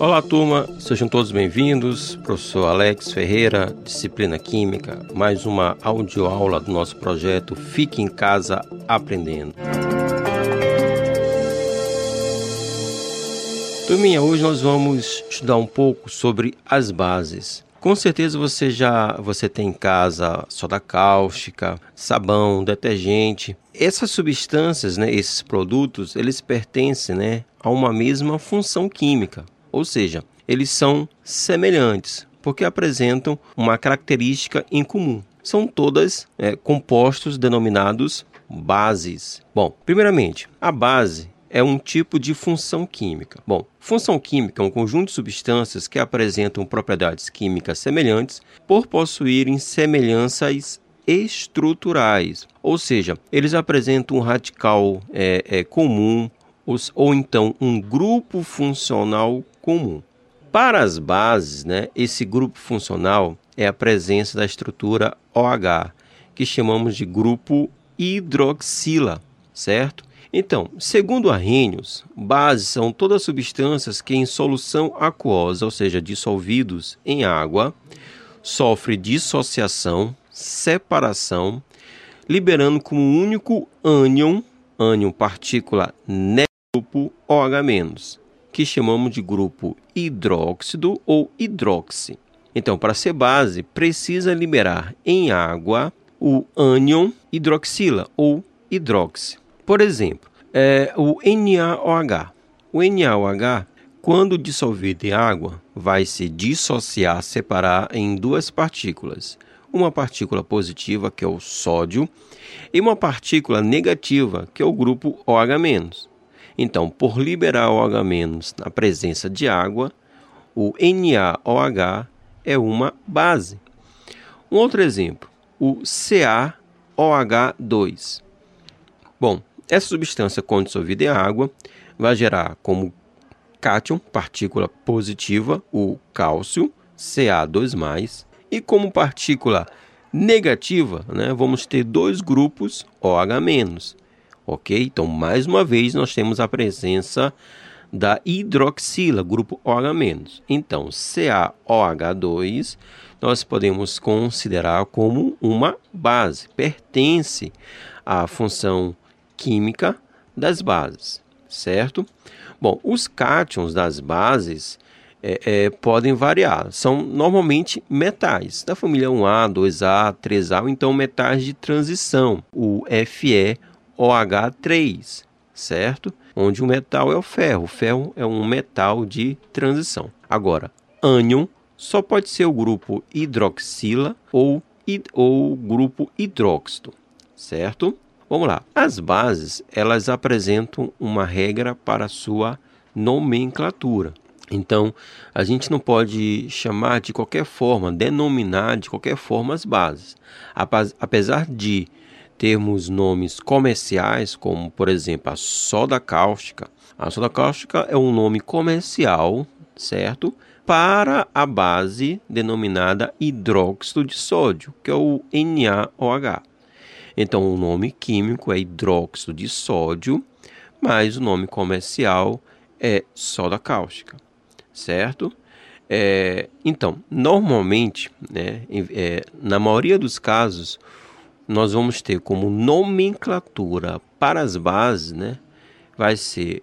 Olá, turma, sejam todos bem-vindos. Professor Alex Ferreira, disciplina Química, mais uma audioaula do nosso projeto Fique em Casa Aprendendo. Turminha, hoje nós vamos estudar um pouco sobre as bases. Com certeza você já você tem em casa soda cáustica, sabão, detergente. Essas substâncias, né, esses produtos, eles pertencem, né, a uma mesma função química. Ou seja, eles são semelhantes porque apresentam uma característica em comum. São todas é, compostos denominados bases. Bom, primeiramente, a base é um tipo de função química. Bom, função química é um conjunto de substâncias que apresentam propriedades químicas semelhantes por possuírem semelhanças estruturais, ou seja, eles apresentam um radical é, é, comum ou, ou então um grupo funcional comum. Para as bases, né, esse grupo funcional é a presença da estrutura OH, que chamamos de grupo hidroxila, certo? Então, segundo Arrhenius, bases são todas substâncias que em solução aquosa, ou seja, dissolvidos em água, sofrem dissociação, separação, liberando como único ânion, ânion partícula grupo OH-, que chamamos de grupo hidróxido ou hidroxi. Então, para ser base, precisa liberar em água o ânion hidroxila ou hidroxi. Por exemplo, é, o NaOH. O NaOH, quando dissolvido em água, vai se dissociar, separar em duas partículas. Uma partícula positiva, que é o sódio, e uma partícula negativa, que é o grupo OH-. Então, por liberar OH- na presença de água, o NaOH é uma base. Um outro exemplo, o CaOH2. Bom, essa substância, quando dissolvida em água, vai gerar como cátion, partícula positiva, o cálcio, Ca2+, e como partícula negativa, né, vamos ter dois grupos OH-, ok? Então, mais uma vez, nós temos a presença da hidroxila, grupo OH-. Então, CaOH2 nós podemos considerar como uma base, pertence à função química das bases, certo? Bom, os cátions das bases é, é, podem variar, são normalmente metais, da família 1A, 2A, 3A, ou então metais de transição, o Fe OH3, certo? Onde o metal é o ferro. O ferro é um metal de transição. Agora, ânion só pode ser o grupo hidroxila ou, ou grupo hidróxido, certo? Vamos lá. As bases, elas apresentam uma regra para sua nomenclatura. Então, a gente não pode chamar de qualquer forma, denominar de qualquer forma as bases. Apesar de termos nomes comerciais, como por exemplo a soda cáustica. A soda cáustica é um nome comercial, certo? Para a base denominada hidróxido de sódio, que é o NaOH. Então, o nome químico é hidróxido de sódio, mas o nome comercial é soda cáustica, certo? É, então, normalmente, né, é, na maioria dos casos, nós vamos ter como nomenclatura para as bases, né? Vai ser,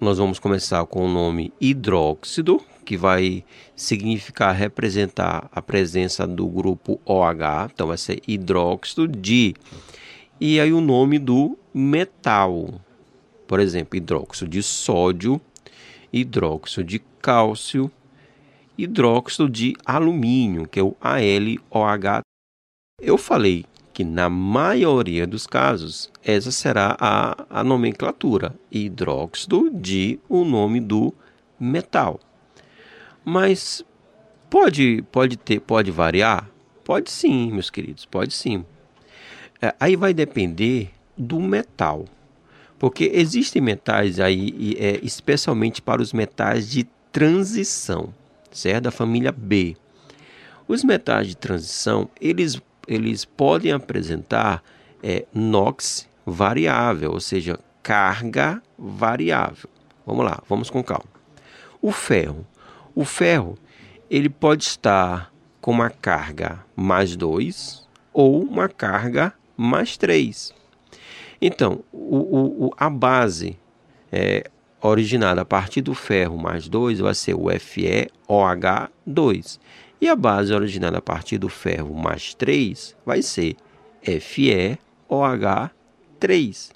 nós vamos começar com o nome hidróxido, que vai significar representar a presença do grupo OH, então vai ser hidróxido de e aí o nome do metal. Por exemplo, hidróxido de sódio, hidróxido de cálcio, hidróxido de alumínio, que é o AlOH. Eu falei que na maioria dos casos essa será a, a nomenclatura hidróxido de o nome do metal. Mas pode pode ter pode variar? Pode sim, meus queridos, pode sim. É, aí vai depender do metal. Porque existem metais aí, é, especialmente para os metais de transição, certo? Da família B. Os metais de transição, eles eles podem apresentar é, NOx variável, ou seja, carga variável. Vamos lá, vamos com calma. O ferro. O ferro, ele pode estar com uma carga mais 2 ou uma carga mais 3. Então, o, o, a base é, originada a partir do ferro mais 2 vai ser o FeOH2. E a base originada a partir do ferro mais 3 vai ser FeOH3.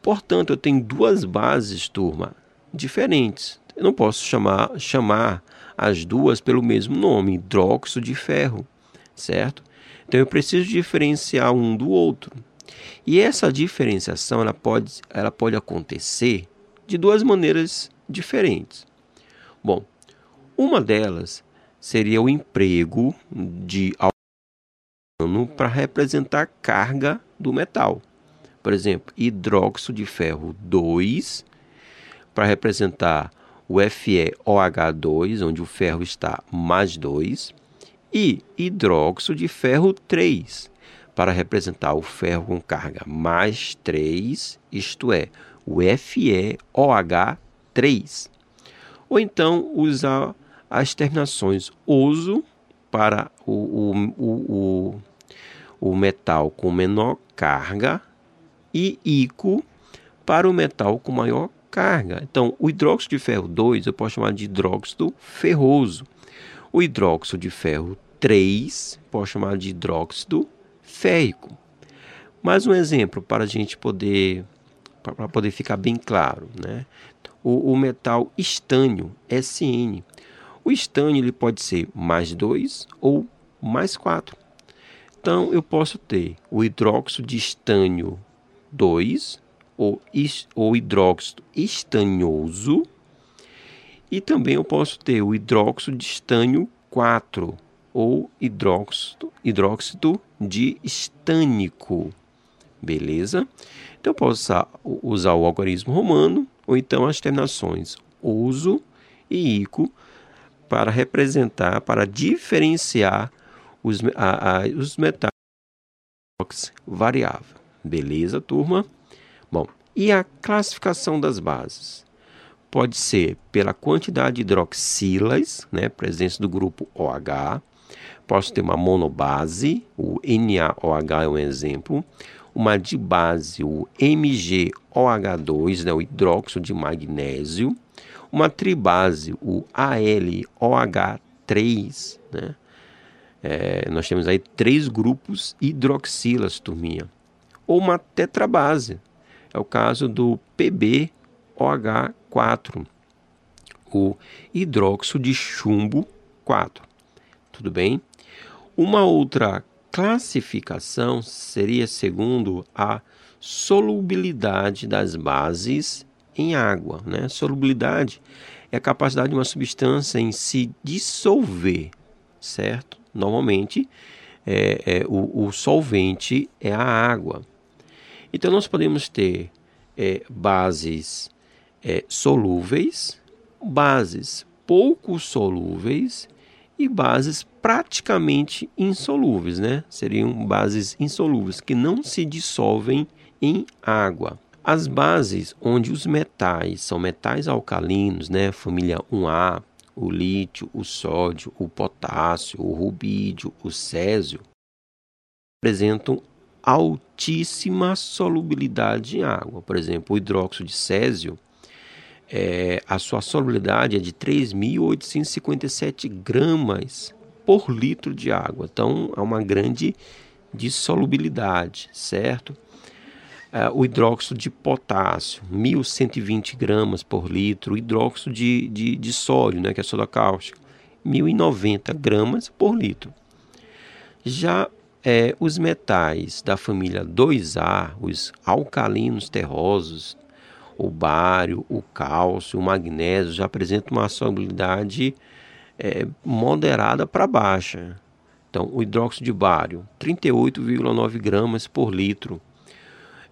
Portanto, eu tenho duas bases, turma, diferentes. Eu não posso chamar, chamar as duas pelo mesmo nome, hidróxido de ferro, certo? Então eu preciso diferenciar um do outro. E essa diferenciação ela pode, ela pode acontecer de duas maneiras diferentes. Bom, uma delas seria o emprego de para representar a carga do metal. Por exemplo, hidróxido de ferro 2 para representar o FeOH2, onde o ferro está mais 2, e hidróxido de ferro 3, para representar o ferro com carga mais 3, isto é, o FeOH3. Ou então usar as terminações oso para o, o, o, o, metal com menor carga e ico para o metal com maior carga. Então, o hidróxido de ferro 2 eu posso chamar de hidróxido ferroso. O hidróxido de ferro 3 posso chamar de hidróxido férrico. Mais um exemplo para a gente poder para poder ficar bem claro, né? O, o, metal estânio, SN. O estânio ele pode ser mais 2 ou mais 4. Então eu posso ter o hidróxido de estânio 2 ou, ou hidróxido estanhoso. E também eu posso ter o hidróxido de estânio 4 ou hidróxido, hidróxido de estânico. Beleza? Então eu posso usar, usar o algoritmo romano ou então as terminações uso e ico para representar, para diferenciar os, a, a, os metais variável. Beleza, turma? Bom, e a classificação das bases? Pode ser pela quantidade de hidroxilas, né, presença do grupo OH. Posso ter uma monobase, o NaOH é um exemplo. Uma dibase, o MgOH2, né, o hidróxido de magnésio. Uma tribase, o AlOH3, né? É, nós temos aí três grupos hidroxilas, turminha. Ou uma tetrabase, é o caso do PbOH4, o hidróxido de chumbo 4. Tudo bem? Uma outra classificação seria segundo a solubilidade das bases em água. Né? Solubilidade é a capacidade de uma substância em se dissolver, certo? Normalmente, é, é o, o solvente é a água. Então, nós podemos ter é, bases é, solúveis, bases pouco solúveis e bases praticamente insolúveis, né? Seriam bases insolúveis que não se dissolvem em água. As bases onde os metais são metais alcalinos, né? Família 1A, o lítio, o sódio, o potássio, o rubídio, o césio, apresentam altíssima solubilidade em água. Por exemplo, o hidróxido de césio, é, a sua solubilidade é de 3.857 gramas por litro de água. Então, é uma grande dissolubilidade, certo? É, o hidróxido de potássio, 1.120 gramas por litro. O hidróxido de, de, de sódio, né, que é soda cáustica, 1.090 gramas por litro. Já é, os metais da família 2A, os alcalinos terrosos, o bário, o cálcio, o magnésio, já apresentam uma solubilidade é, moderada para baixa. Então, o hidróxido de bário, 38,9 gramas por litro.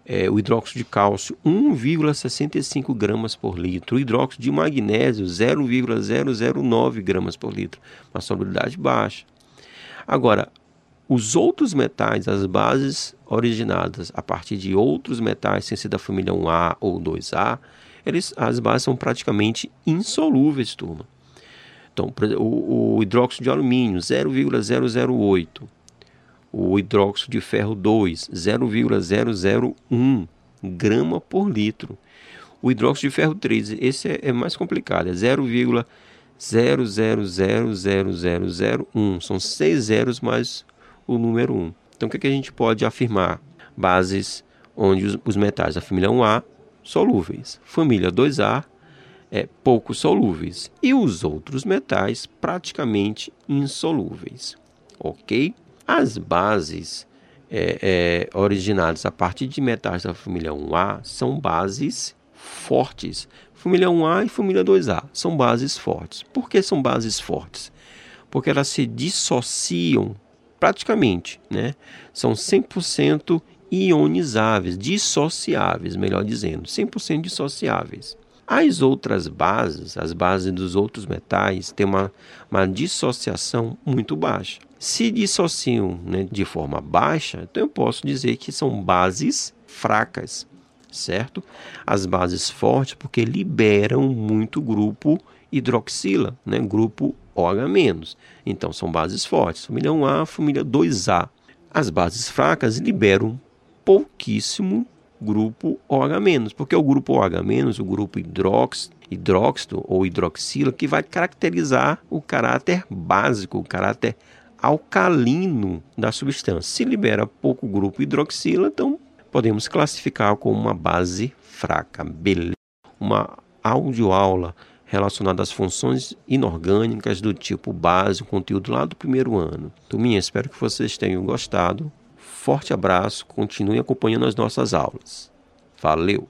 É, o hidróxido de cálcio, 1,65 gramas por litro. O hidróxido de magnésio, 0,009 gramas por litro. Uma solubilidade baixa. Agora, os outros metais, as bases originadas a partir de outros metais, sem ser da família 1A ou 2A, eles, as bases são praticamente insolúveis, turma. Então, o, o hidróxido de alumínio, 0,008. O hidróxido de ferro 2, 0,001 grama por litro. O hidróxido de ferro 3, esse é, é mais complicado, é 0,0000001. São seis zeros mais o número 1. Então, o que, é que a gente pode afirmar? Bases onde os, os metais da família 1A solúveis, família 2A é, pouco solúveis e os outros metais praticamente insolúveis. Ok? As bases é, é, originadas a partir de metais da família 1A são bases fortes. Família 1A e família 2A são bases fortes. Por que são bases fortes? Porque elas se dissociam praticamente, né? São 100% ionizáveis, dissociáveis, melhor dizendo, 100% dissociáveis. As outras bases, as bases dos outros metais, têm uma, uma dissociação muito baixa. Se dissociam né, de forma baixa, então eu posso dizer que são bases fracas, certo? As bases fortes, porque liberam muito grupo hidroxila, né, grupo OH-. Então são bases fortes, família 1A, família 2A. As bases fracas liberam pouquíssimo grupo OH-, porque o grupo OH-, o grupo hidróxido, hidróxido ou hidroxila, que vai caracterizar o caráter básico, o caráter alcalino da substância. Se libera pouco grupo hidroxila, então podemos classificar como uma base fraca. Beleza. Uma audioaula relacionada às funções inorgânicas do tipo base, conteúdo lá do primeiro ano. Turminha, espero que vocês tenham gostado. Forte abraço, continue acompanhando as nossas aulas. Valeu!